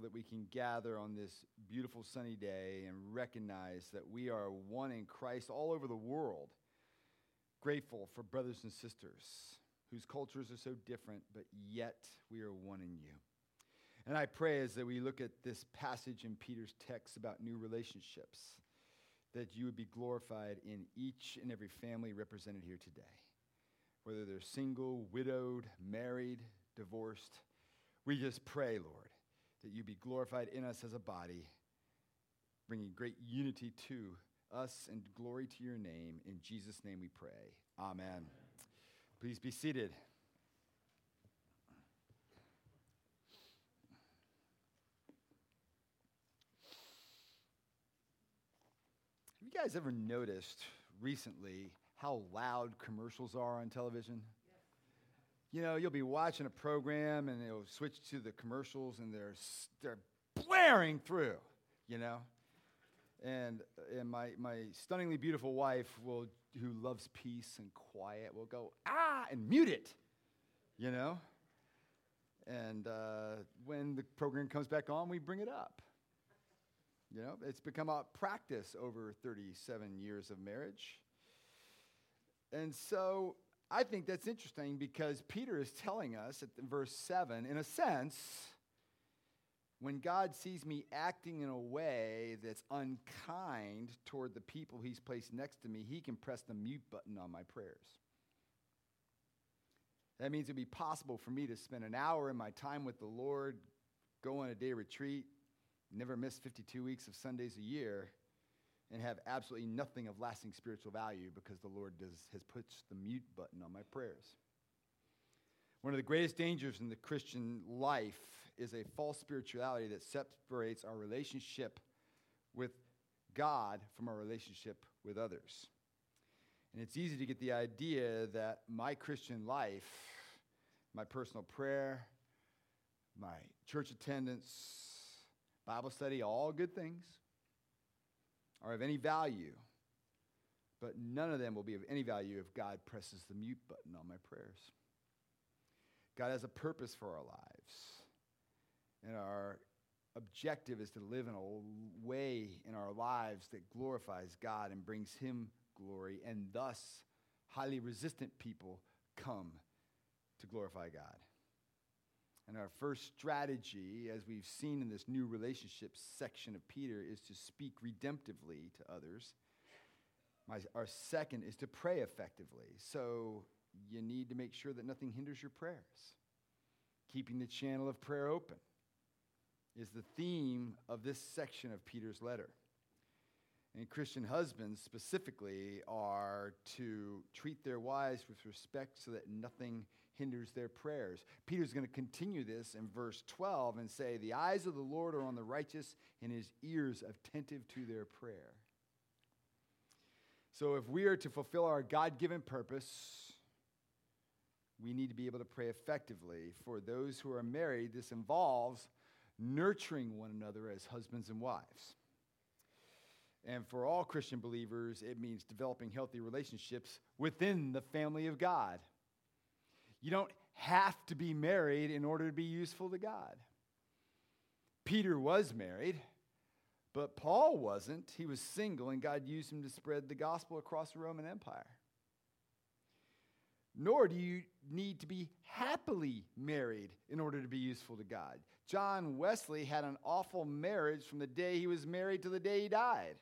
that we can gather on this beautiful sunny day and recognize that we are one in Christ all over the world. Grateful for brothers and sisters whose cultures are so different, but yet we are one in you. And I pray as that we look at this passage in Peter's text about new relationships, that you would be glorified in each and every family represented here today. Whether they're single, widowed, married, divorced, we just pray, Lord, that you be glorified in us as a body, bringing great unity to us and glory to your name. In Jesus' name we pray. Amen. Amen. Please be seated. Have you guys ever noticed recently how loud commercials are on television? You know, you'll be watching a program and it'll switch to the commercials and they're, they're blaring through, you know? And, and my, my stunningly beautiful wife will, who loves peace and quiet will go, ah, and mute it, you know? And uh, when the program comes back on, we bring it up. You know, it's become a practice over 37 years of marriage. And so I think that's interesting because Peter is telling us at verse 7, in a sense, when God sees me acting in a way that's unkind toward the people he's placed next to me, he can press the mute button on my prayers. That means it'd be possible for me to spend an hour in my time with the Lord, go on a day retreat, never miss 52 weeks of Sundays a year, and have absolutely nothing of lasting spiritual value because the Lord does, has put the mute button on my prayers. One of the greatest dangers in the Christian life is a false spirituality that separates our relationship with God from our relationship with others. And it's easy to get the idea that my Christian life, my personal prayer, my church attendance, Bible study, all good things, are of any value, but none of them will be of any value if God presses the mute button on my prayers. God has a purpose for our lives, and our objective is to live in a way in our lives that glorifies God and brings Him glory, and thus highly resistant people come to glorify God. And our first strategy, as we've seen in this new relationships section of Peter, is to speak redemptively to others. My, our second is to pray effectively. So you need to make sure that nothing hinders your prayers. Keeping the channel of prayer open is the theme of this section of Peter's letter. And Christian husbands specifically are to treat their wives with respect so that nothing hinders their prayers. Peter's going to continue this in verse 12 and say, The eyes of the Lord are on the righteous, and his ears attentive to their prayer. So if we are to fulfill our God given purpose, we need to be able to pray effectively. For those who are married, this involves nurturing one another as husbands and wives. And for all Christian believers, it means developing healthy relationships within the family of God. You don't have to be married in order to be useful to God. Peter was married, but Paul wasn't. He was single, and God used him to spread the gospel across the Roman Empire. Nor do you need to be happily married in order to be useful to God. John Wesley had an awful marriage from the day he was married to the day he died.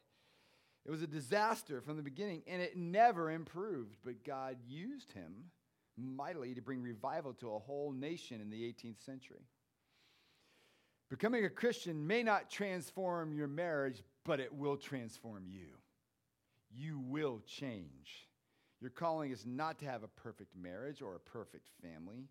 It was a disaster from the beginning, and it never improved, but God used him mightily to bring revival to a whole nation in the 18th century. Becoming a Christian may not transform your marriage, but it will transform you. You will change. Your calling is not to have a perfect marriage or a perfect family,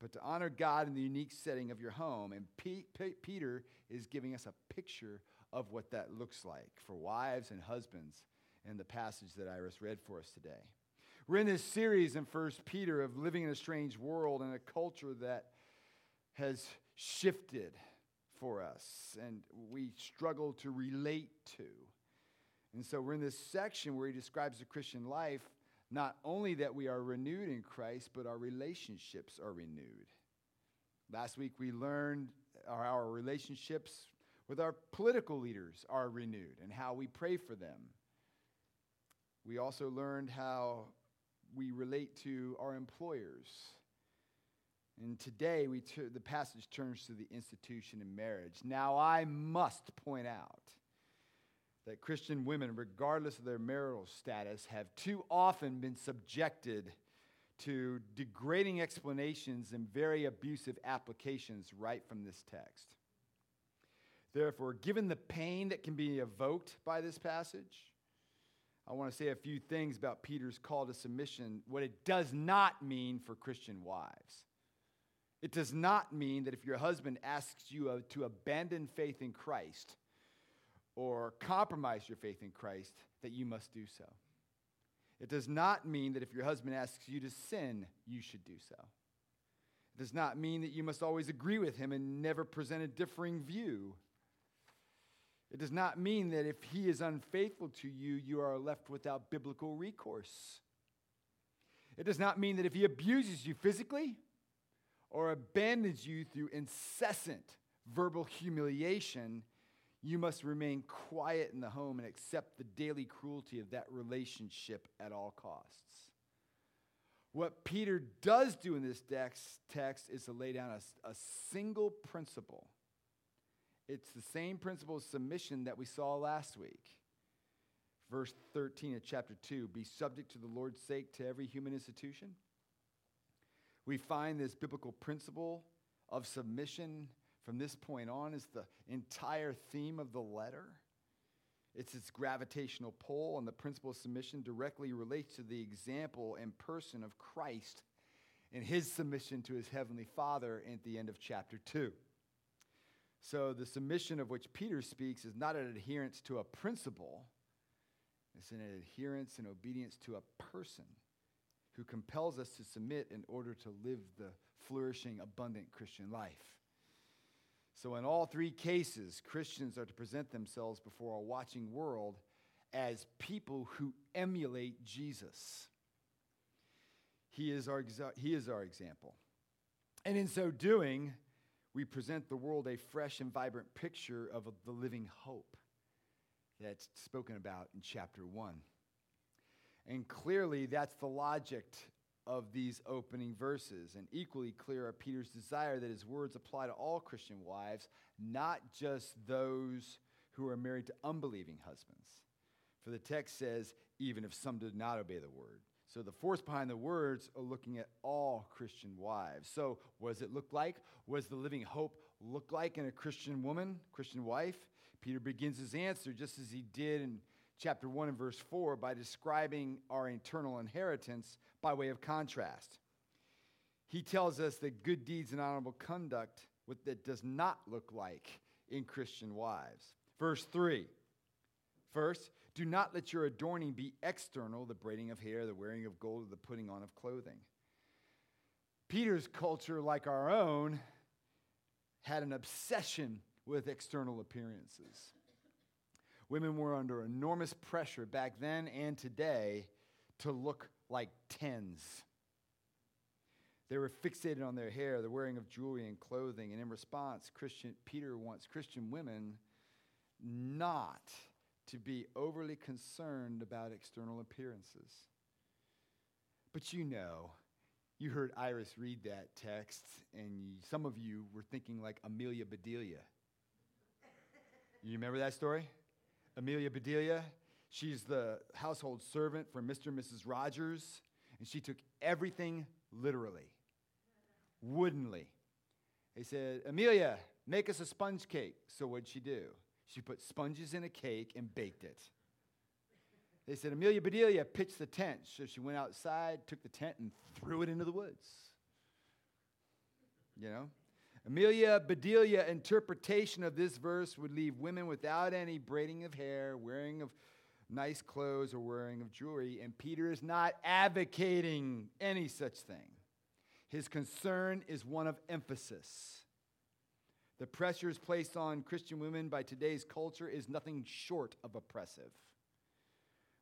but to honor God in the unique setting of your home. And P- P- Peter is giving us a picture of what that looks like for wives and husbands in the passage that Iris read for us today. We're in this series in First Peter of living in a strange world and a culture that has shifted for us and we struggle to relate to. And so we're in this section where he describes the Christian life not only that we are renewed in Christ, but our relationships are renewed. Last week we learned our, our relationships with our political leaders are renewed and how we pray for them. We also learned how we relate to our employers. And today, we t- the passage turns to the institution of marriage. Now, I must point out that Christian women, regardless of their marital status, have too often been subjected to degrading explanations and very abusive applications right from this text. Therefore, given the pain that can be evoked by this passage, I want to say a few things about Peter's call to submission, what it does not mean for Christian wives. It does not mean that if your husband asks you uh, to abandon faith in Christ or compromise your faith in Christ, that you must do so. It does not mean that if your husband asks you to sin, you should do so. It does not mean that you must always agree with him and never present a differing view. It does not mean that if he is unfaithful to you, you are left without biblical recourse. It does not mean that if he abuses you physically or abandons you through incessant verbal humiliation, you must remain quiet in the home and accept the daily cruelty of that relationship at all costs. What Peter does do in this text is to lay down a, a single principle it's the same principle of submission that we saw last week. Verse 13 of chapter 2 Be subject to the Lord's sake to every human institution. We find this biblical principle of submission from this point on is the entire theme of the letter. It's its gravitational pull, and the principle of submission directly relates to the example and person of Christ and his submission to his heavenly Father at the end of chapter 2. So the submission of which Peter speaks is not an adherence to a principle, it's an adherence and obedience to a person who compels us to submit in order to live the flourishing, abundant Christian life. So, in all three cases, Christians are to present themselves before a watching world as people who emulate Jesus. He is our, he is our example. And in so doing, we present the world a fresh and vibrant picture of the living hope that's spoken about in chapter 1. And clearly, that's the logic of these opening verses. And equally clear are Peter's desire that his words apply to all Christian wives, not just those who are married to unbelieving husbands. For the text says, even if some did not obey the word. So the force behind the words are looking at all Christian wives. So what does it look like? What does the living hope look like in a Christian woman, Christian wife? Peter begins his answer just as he did in chapter 1 and verse 4 by describing our eternal inheritance by way of contrast. He tells us that good deeds and honorable conduct what that does not look like in Christian wives. Verse 3. First, do not let your adorning be external, the braiding of hair, the wearing of gold, the putting on of clothing. Peter's culture, like our own, had an obsession with external appearances. Women were under enormous pressure back then and today to look like tens. They were fixated on their hair, the wearing of jewelry and clothing, and in response, Christian Peter wants Christian women not to be overly concerned about external appearances. But you know, you heard Iris read that text, and some of you were thinking like Amelia Bedelia. You remember that story? Amelia Bedelia? She's the household servant for Mr. and Mrs. Rogers, and she took everything literally, woodenly. They said, Amelia, make us a sponge cake. So what'd she do? She put sponges in a cake and baked it. They said, Amelia Bedelia pitched the tent. So she went outside, took the tent, and threw it into the woods. You know? Amelia Bedelia interpretation of this verse would leave women without any braiding of hair, wearing of nice clothes, or wearing of jewelry. And Peter is not advocating any such thing. His concern is one of emphasis. The pressures placed on Christian women by today's culture is nothing short of oppressive.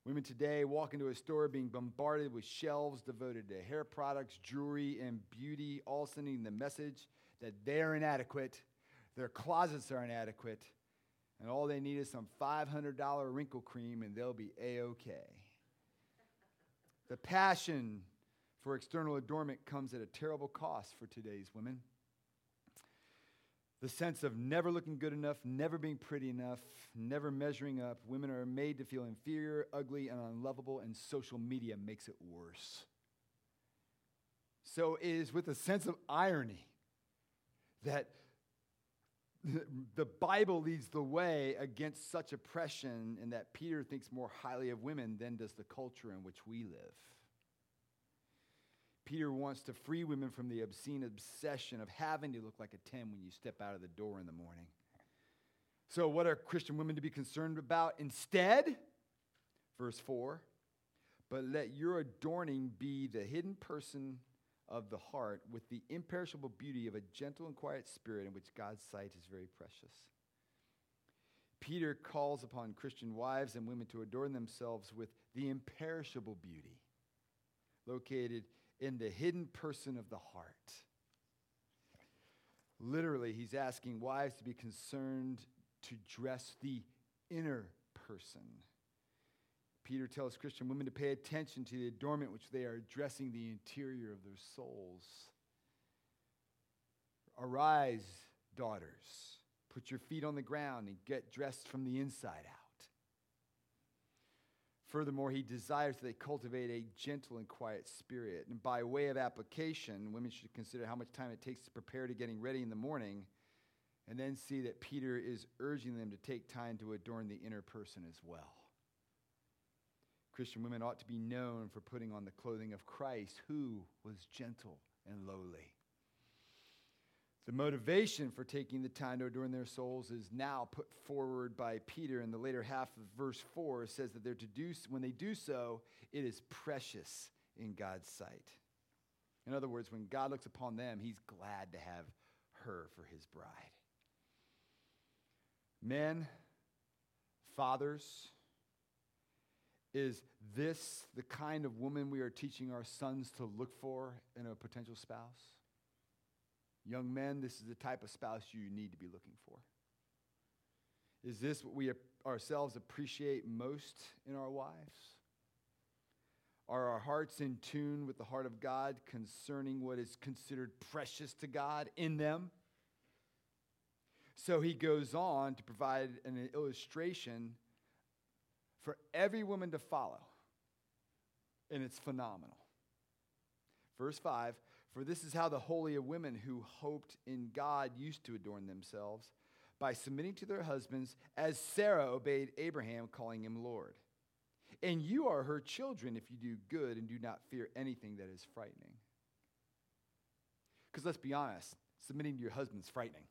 Women today walk into a store being bombarded with shelves devoted to hair products, jewelry, and beauty, all sending the message that they're inadequate, Their closets are inadequate, and all they need is some $500 wrinkle cream, and they'll be A OK. The passion for external adornment comes at a terrible cost for today's women. The sense of never looking good enough, never being pretty enough, never measuring up. Women are made to feel inferior, ugly, and unlovable, and social media makes it worse. So it is with a sense of irony that the Bible leads the way against such oppression, and that Peter thinks more highly of women than does the culture in which we live. Peter wants to free women from the obscene obsession of having to look like a 10 when you step out of the door in the morning. So, what are Christian women to be concerned about instead? Verse 4 But let your adorning be the hidden person of the heart with the imperishable beauty of a gentle and quiet spirit in which God's sight is very precious. Peter calls upon Christian wives and women to adorn themselves with the imperishable beauty located in the hidden person of the heart. Literally, he's asking wives to be concerned to dress the inner person. Peter tells Christian women to pay attention to the adornment which they are dressing the interior of their souls. Arise, daughters, put your feet on the ground and get dressed from the inside out. Furthermore, he desires that they cultivate a gentle and quiet spirit. And by way of application, women should consider how much time it takes to prepare to getting ready in the morning, and then see that Peter is urging them to take time to adorn the inner person as well. Christian women ought to be known for putting on the clothing of Christ, who was gentle and lowly. The motivation for taking the time to adorn their souls is now put forward by Peter in the later half of verse 4. It says that they're to do, when they do so, it is precious in God's sight. In other words, when God looks upon them, he's glad to have her for his bride. Men, fathers, is this the kind of woman we are teaching our sons to look for in a potential spouse? Young men, this is the type of spouse you need to be looking for. Is this what we ourselves appreciate most in our wives? Are our hearts in tune with the heart of God concerning what is considered precious to God in them? So he goes on to provide an illustration for every woman to follow, and it's phenomenal. Verse 5 for this is how the holy of women who hoped in God used to adorn themselves by submitting to their husbands, as Sarah obeyed Abraham, calling him Lord. And you are her children if you do good and do not fear anything that is frightening. Because let's be honest, submitting to your husband is frightening.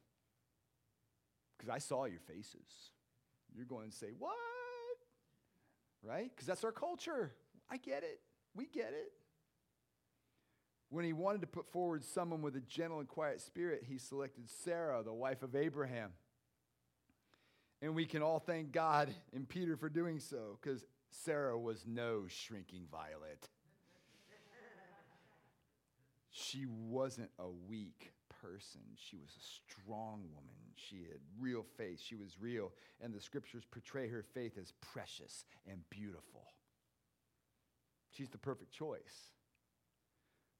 Because I saw your faces. You're going to say, What? Right? Because that's our culture. I get it. We get it. When he wanted to put forward someone with a gentle and quiet spirit, he selected Sarah, the wife of Abraham. And we can all thank God and Peter for doing so because Sarah was no shrinking violet. she wasn't a weak person. She was a strong woman. She had real faith. She was real. And the scriptures portray her faith as precious and beautiful. She's the perfect choice.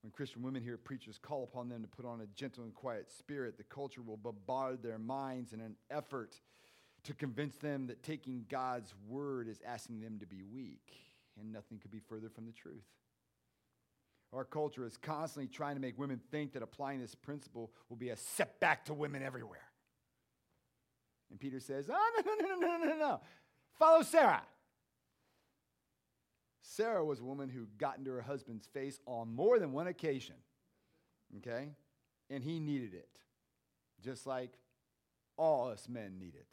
When Christian women hear preachers call upon them to put on a gentle and quiet spirit, the culture will bombard their minds in an effort to convince them that taking God's word is asking them to be weak, and nothing could be further from the truth. Our culture is constantly trying to make women think that applying this principle will be a setback to women everywhere. And Peter says, Oh, no, no, no, no, no, no. no. Follow Sarah. Sarah was a woman who got into her husband's face on more than one occasion. Okay? And he needed it, just like all us men need it.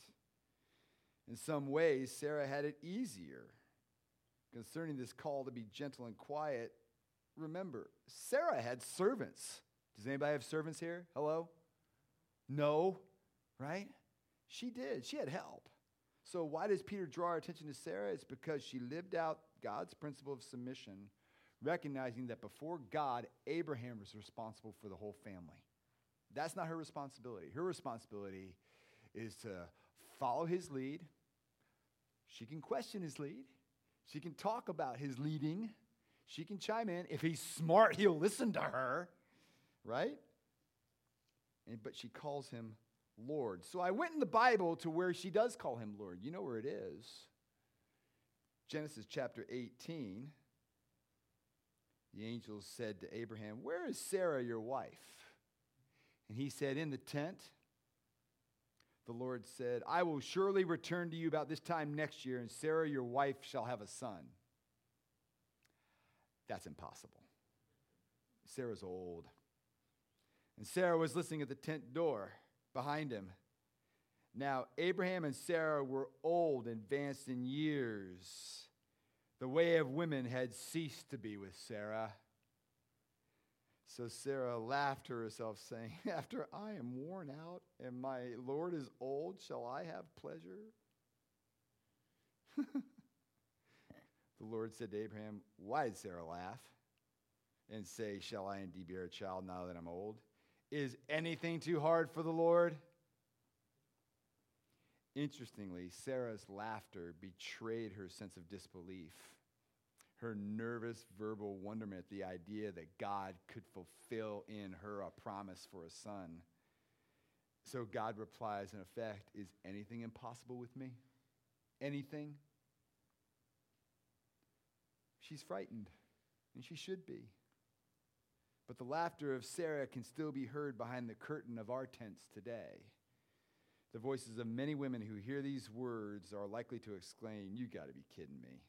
In some ways, Sarah had it easier. Concerning this call to be gentle and quiet, remember, Sarah had servants. Does anybody have servants here? Hello? No, right? She did. She had help. So, why does Peter draw our attention to Sarah? It's because she lived out God's principle of submission, recognizing that before God, Abraham was responsible for the whole family. That's not her responsibility. Her responsibility is to follow his lead. She can question his lead. She can talk about his leading. She can chime in. If he's smart, he'll listen to her, right? And, but she calls him Lord. So I went in the Bible to where she does call him Lord. You know where it is Genesis chapter 18. The angel said to Abraham, Where is Sarah, your wife? And he said, In the tent. The Lord said, I will surely return to you about this time next year, and Sarah, your wife, shall have a son. That's impossible. Sarah's old. And Sarah was listening at the tent door behind him. Now, Abraham and Sarah were old, and advanced in years. The way of women had ceased to be with Sarah. So Sarah laughed to herself, saying, After I am worn out and my Lord is old, shall I have pleasure? the Lord said to Abraham, Why did Sarah laugh and say, Shall I indeed bear a child now that I'm old? Is anything too hard for the Lord? Interestingly, Sarah's laughter betrayed her sense of disbelief, her nervous verbal wonderment, at the idea that God could fulfill in her a promise for a son. So God replies, in effect, Is anything impossible with me? Anything? She's frightened, and she should be. But the laughter of Sarah can still be heard behind the curtain of our tents today. The voices of many women who hear these words are likely to exclaim, You got to be kidding me.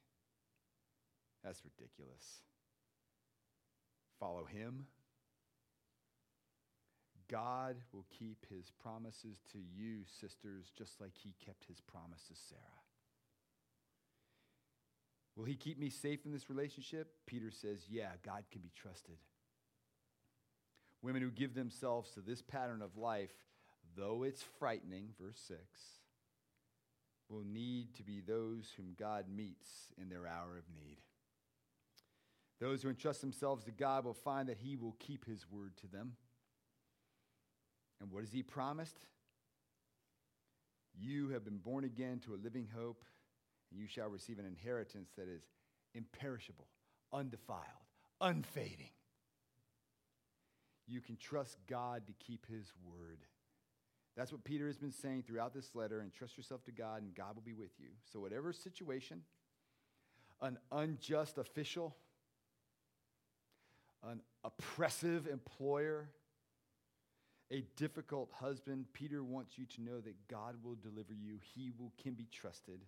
That's ridiculous. Follow him. God will keep his promises to you, sisters, just like he kept his promise to Sarah. Will he keep me safe in this relationship? Peter says, Yeah, God can be trusted. Women who give themselves to this pattern of life, though it's frightening, verse 6, will need to be those whom God meets in their hour of need. Those who entrust themselves to God will find that He will keep His word to them. And what has He promised? You have been born again to a living hope, and you shall receive an inheritance that is imperishable, undefiled, unfading you can trust God to keep his word. That's what Peter has been saying throughout this letter, and trust yourself to God, and God will be with you. So, whatever situation, an unjust official, an oppressive employer, a difficult husband, Peter wants you to know that God will deliver you. He will, can be trusted.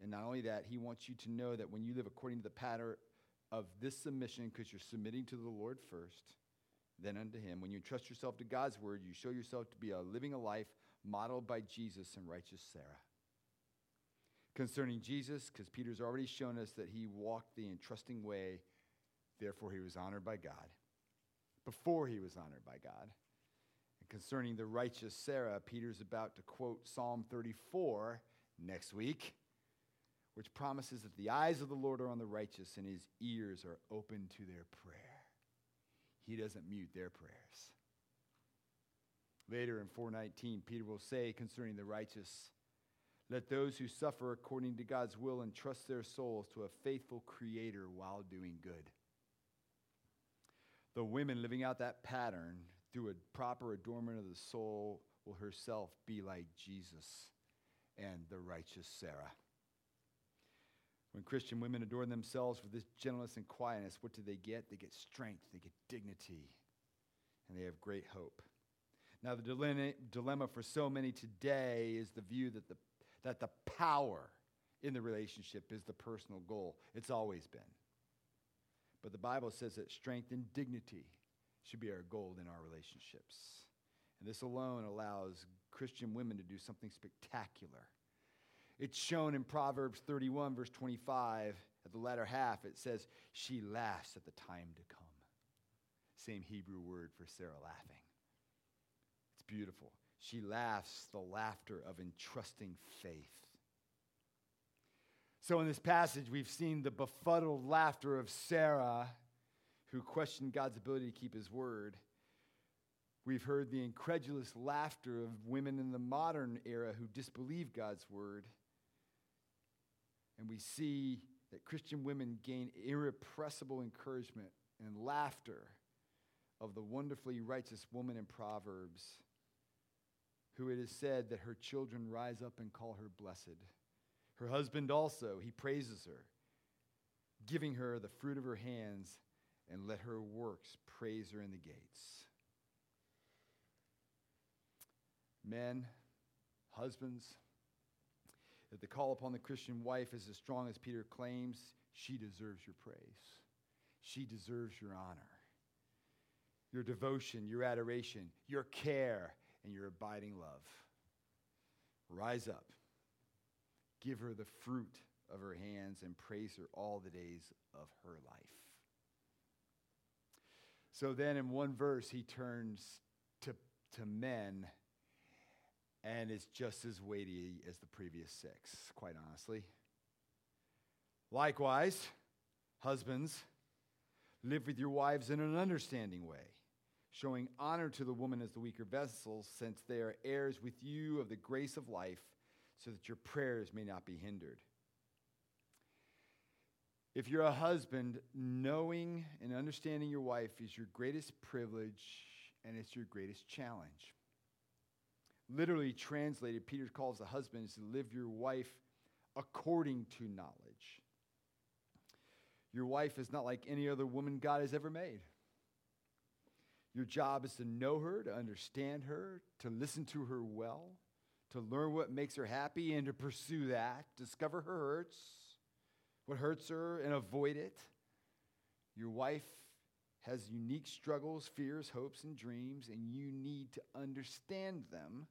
And not only that, he wants you to know that when you live according to the pattern of this submission, because you're submitting to the Lord first, than unto him. When you entrust yourself to God's word, you show yourself to be a living a life modeled by Jesus and righteous Sarah. Concerning Jesus, because Peter's already shown us that he walked the entrusting way, therefore he was honored by God. Before he was honored by God. And concerning the righteous Sarah, Peter's about to quote Psalm 34 next week, which promises that the eyes of the Lord are on the righteous and his ears are open to their prayer. He doesn't mute their prayers. Later in 419, Peter will say concerning the righteous, let those who suffer according to God's will entrust their souls to a faithful Creator while doing good. The women living out that pattern through a proper adornment of the soul will herself be like Jesus and the righteous Sarah. When Christian women adorn themselves with this gentleness and quietness, what do they get? They get strength, they get dignity, and they have great hope. Now, the dilemma for so many today is the view that the, that the power in the relationship is the personal goal. It's always been. But the Bible says that strength and dignity should be our goal in our relationships. And this alone allows Christian women to do something spectacular it's shown in Proverbs 31, verse 25, at the latter half. It says, She laughs at the time to come. Same Hebrew word for Sarah laughing. It's beautiful. She laughs the laughter of entrusting faith. So, in this passage, we've seen the befuddled laughter of Sarah, who questioned God's ability to keep his word. We've heard the incredulous laughter of women in the modern era who disbelieve God's word. And we see that Christian women gain irrepressible encouragement and laughter of the wonderfully righteous woman in Proverbs, who it is said that her children rise up and call her blessed. Her husband also, he praises her, giving her the fruit of her hands, and let her works praise her in the gates. Men, husbands, if the call upon the Christian wife is as strong as Peter claims, she deserves your praise. She deserves your honor, your devotion, your adoration, your care, and your abiding love. Rise up. Give her the fruit of her hands and praise her all the days of her life. So then, in one verse, he turns to, to men and it's just as weighty as the previous six, quite honestly. Likewise, husbands, live with your wives in an understanding way, showing honor to the woman as the weaker vessel, since they are heirs with you of the grace of life, so that your prayers may not be hindered. If you're a husband, knowing and understanding your wife is your greatest privilege and it's your greatest challenge. Literally translated, Peter calls the husbands to live your wife according to knowledge. Your wife is not like any other woman God has ever made. Your job is to know her, to understand her, to listen to her well, to learn what makes her happy, and to pursue that. Discover her hurts, what hurts her, and avoid it. Your wife has unique struggles, fears, hopes, and dreams, and you need to understand them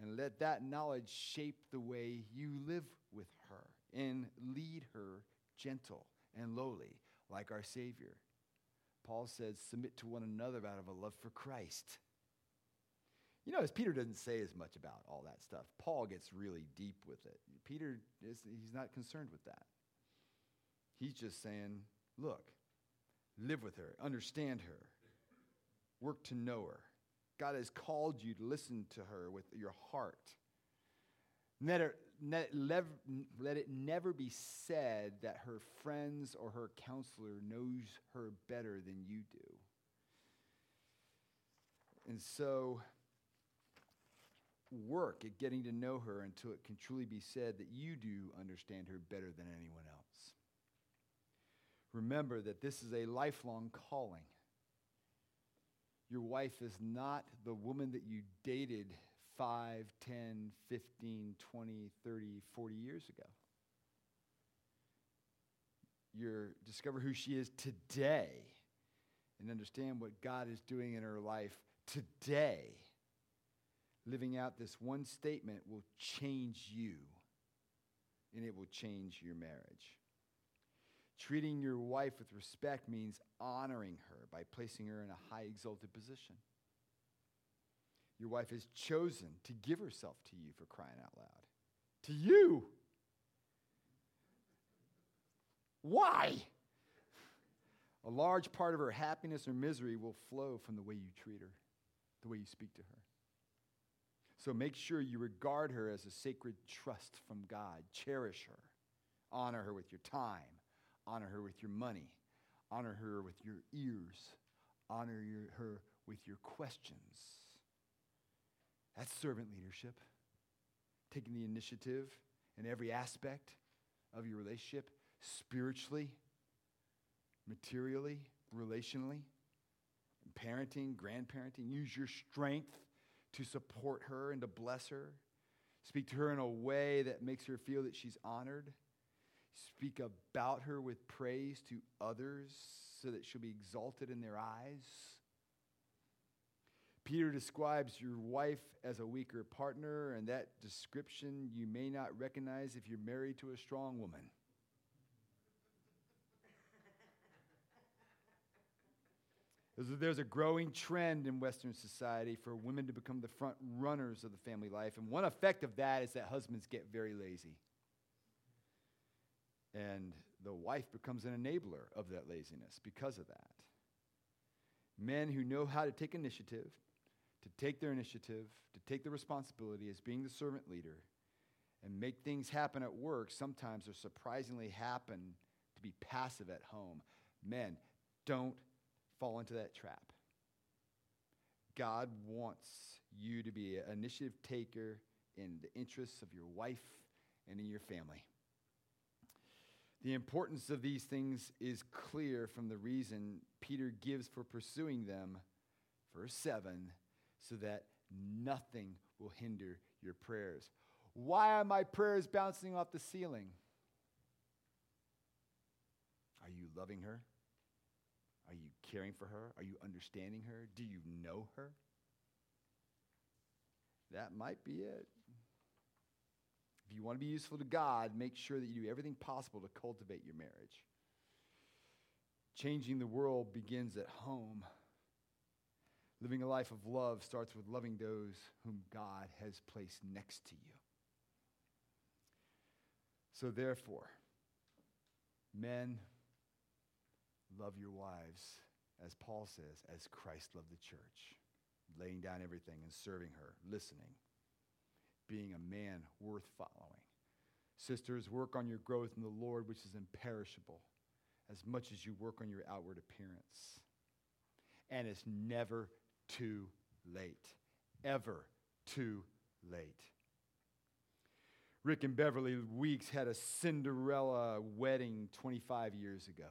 and let that knowledge shape the way you live with her and lead her gentle and lowly, like our Savior. Paul says, submit to one another out of a love for Christ. You know, as Peter doesn't say as much about all that stuff, Paul gets really deep with it. Peter, is, he's not concerned with that. He's just saying, look, live with her, understand her, work to know her. God has called you to listen to her with your heart. Let, her, let, let it never be said that her friends or her counselor knows her better than you do. And so, work at getting to know her until it can truly be said that you do understand her better than anyone else. Remember that this is a lifelong calling. Your wife is not the woman that you dated 5, 10, 15, 20, 30, 40 years ago. You discover who she is today and understand what God is doing in her life today. Living out this one statement will change you and it will change your marriage. Treating your wife with respect means honoring her by placing her in a high exalted position. Your wife has chosen to give herself to you for crying out loud. To you. Why? A large part of her happiness or misery will flow from the way you treat her, the way you speak to her. So make sure you regard her as a sacred trust from God. Cherish her. Honor her with your time Honor her with your money. Honor her with your ears. Honor your, her with your questions. That's servant leadership. Taking the initiative in every aspect of your relationship, spiritually, materially, relationally, parenting, grandparenting. Use your strength to support her and to bless her. Speak to her in a way that makes her feel that she's honored Speak about her with praise to others so that she'll be exalted in their eyes. Peter describes your wife as a weaker partner, and that description you may not recognize if you're married to a strong woman. There's a growing trend in Western society for women to become the front runners of the family life, and one effect of that is that husbands get very lazy. And the wife becomes an enabler of that laziness because of that. Men who know how to take initiative, to take their initiative, to take the responsibility as being the servant leader, and make things happen at work sometimes are surprisingly happen to be passive at home. Men, don't fall into that trap. God wants you to be an initiative taker in the interests of your wife and in your family. The importance of these things is clear from the reason Peter gives for pursuing them, verse 7, so that nothing will hinder your prayers. Why are my prayers bouncing off the ceiling? Are you loving her? Are you caring for her? Are you understanding her? Do you know her? That might be it. If you want to be useful to God, make sure that you do everything possible to cultivate your marriage. Changing the world begins at home. Living a life of love starts with loving those whom God has placed next to you. So, therefore, men, love your wives, as Paul says, as Christ loved the church, laying down everything and serving her, listening being a man worth following. Sisters, work on your growth in the Lord, which is imperishable, as much as you work on your outward appearance. And it's never too late. Ever too late. Rick and Beverly Weeks had a Cinderella wedding 25 years ago.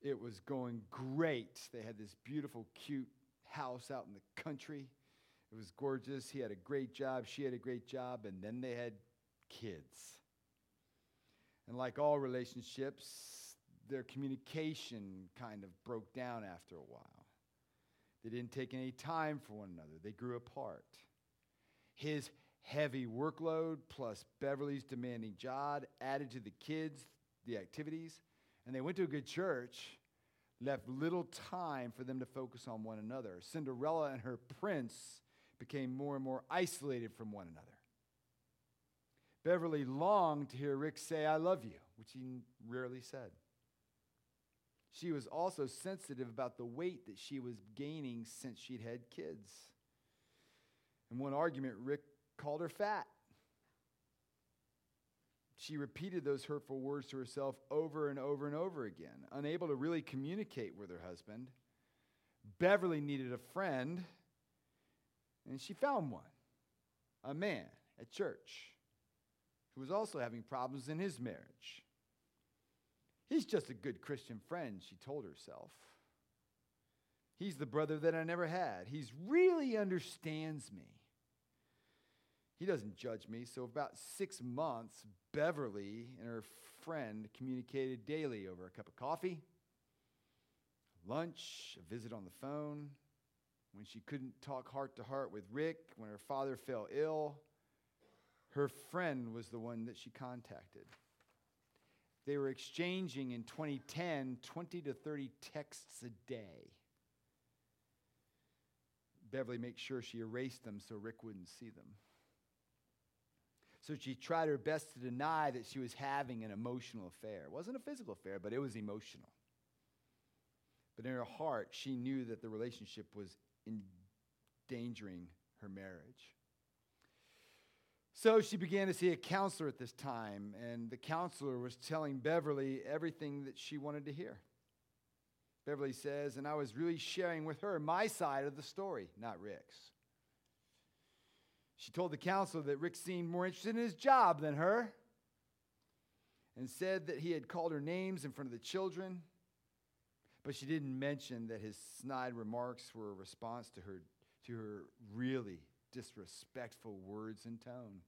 It was going great. They had this beautiful, cute house out in the country. It was gorgeous. He had a great job. She had a great job. And then they had kids. And like all relationships, their communication kind of broke down after a while. They didn't take any time for one another, they grew apart. His heavy workload plus Beverly's demanding job added to the kids, the activities, and they went to a good church, left little time for them to focus on one another. Cinderella and her prince became more and more isolated from one another. Beverly longed to hear Rick say, I love you, which he rarely said. She was also sensitive about the weight that she was gaining since she'd had kids. In one argument, Rick called her fat. She repeated those hurtful words to herself over and over and over again, unable to really communicate with her husband. Beverly needed a friend and she found one, a man at church, who was also having problems in his marriage. He's just a good Christian friend, she told herself. He's the brother that I never had. He really understands me. He doesn't judge me. So, about six months, Beverly and her friend communicated daily over a cup of coffee, lunch, a visit on the phone when she couldn't talk heart to heart with Rick, when her father fell ill, her friend was the one that she contacted. They were exchanging in 2010 20 to 30 texts a day. Beverly makes sure she erased them so Rick wouldn't see them. So she tried her best to deny that she was having an emotional affair. It wasn't a physical affair, but it was emotional. But in her heart, she knew that the relationship was endangering her marriage. So she began to see a counselor at this time, and the counselor was telling Beverly everything that she wanted to hear. Beverly says, and I was really sharing with her my side of the story, not Rick's. She told the counselor that Rick seemed more interested in his job than her and said that he had called her names in front of the children but she didn't mention that his snide remarks were a response to her, to her really disrespectful words and tone.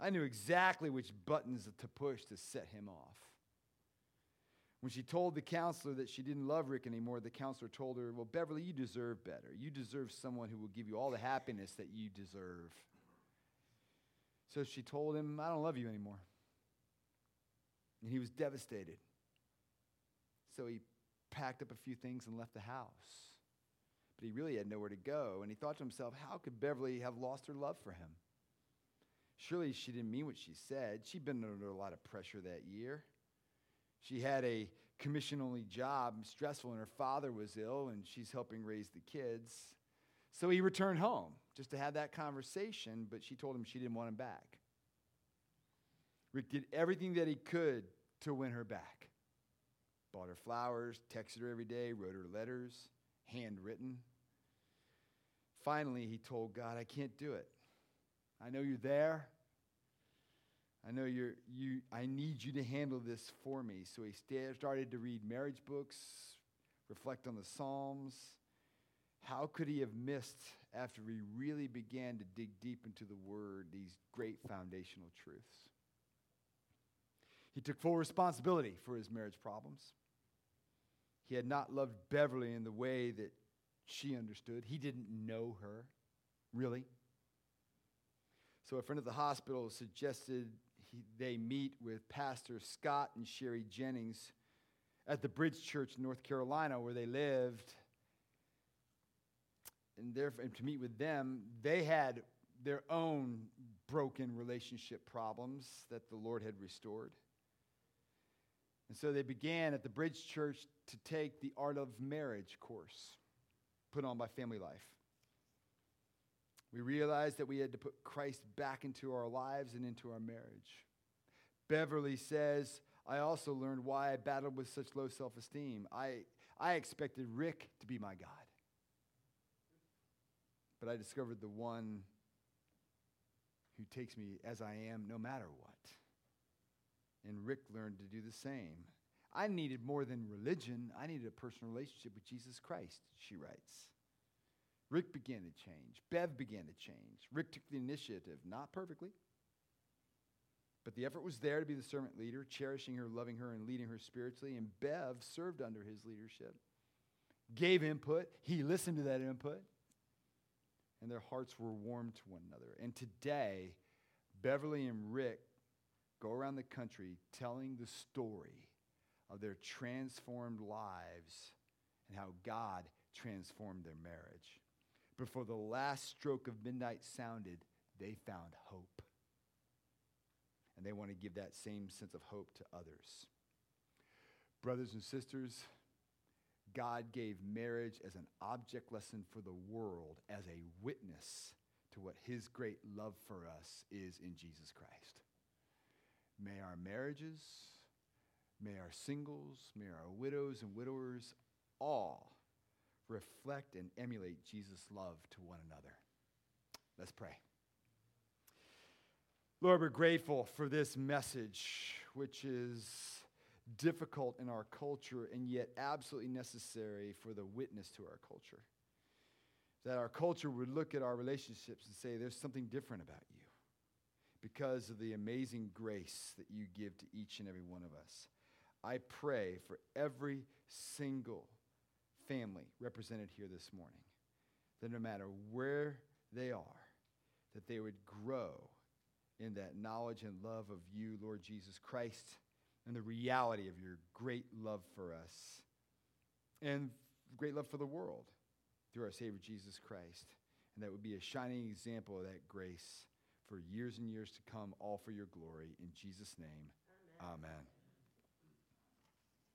I knew exactly which buttons to push to set him off. When she told the counselor that she didn't love Rick anymore, the counselor told her, Well, Beverly, you deserve better. You deserve someone who will give you all the happiness that you deserve. So she told him, I don't love you anymore. And he was devastated. So he packed up a few things and left the house. But he really had nowhere to go, and he thought to himself, how could Beverly have lost her love for him? Surely she didn't mean what she said. She'd been under a lot of pressure that year. She had a commission only job, stressful, and her father was ill, and she's helping raise the kids. So he returned home just to have that conversation, but she told him she didn't want him back. Rick did everything that he could to win her back. Bought her flowers, texted her every day, wrote her letters, handwritten. Finally, he told God, I can't do it. I know you're there. I know you're, you, I need you to handle this for me. So he started to read marriage books, reflect on the Psalms. How could he have missed, after he really began to dig deep into the Word, these great foundational truths? He took full responsibility for his marriage problems. He had not loved Beverly in the way that she understood. He didn't know her, really. So a friend at the hospital suggested he, they meet with Pastor Scott and Sherry Jennings at the Bridge Church in North Carolina, where they lived. And, and to meet with them, they had their own broken relationship problems that the Lord had restored. And so they began at the Bridge Church to take the Art of Marriage course put on by Family Life. We realized that we had to put Christ back into our lives and into our marriage. Beverly says, I also learned why I battled with such low self esteem. I, I expected Rick to be my God. But I discovered the one who takes me as I am no matter what. And Rick learned to do the same. I needed more than religion, I needed a personal relationship with Jesus Christ, she writes. Rick began to change. Bev began to change. Rick took the initiative, not perfectly, but the effort was there to be the servant leader, cherishing her, loving her, and leading her spiritually. And Bev served under his leadership, gave input. He listened to that input, and their hearts were warm to one another. And today, Beverly and Rick go around the country telling the story of their transformed lives and how God transformed their marriage. Before the last stroke of midnight sounded, they found hope. And they want to give that same sense of hope to others. Brothers and sisters, God gave marriage as an object lesson for the world, as a witness to what his great love for us is in Jesus Christ. May our marriages, may our singles, may our widows and widowers all reflect and emulate Jesus' love to one another. Let's pray. Lord, we're grateful for this message, which is difficult in our culture and yet absolutely necessary for the witness to our culture. That our culture would look at our relationships and say, there's something different about you because of the amazing grace that you give to each and every one of us. I pray for every single family represented here this morning that no matter where they are, that they would grow in that knowledge and love of you, Lord Jesus Christ, and the reality of your great love for us and great love for the world through our Savior Jesus Christ. And that would be a shining example of that grace for years and years to come, all for your glory. In Jesus' name, amen. amen.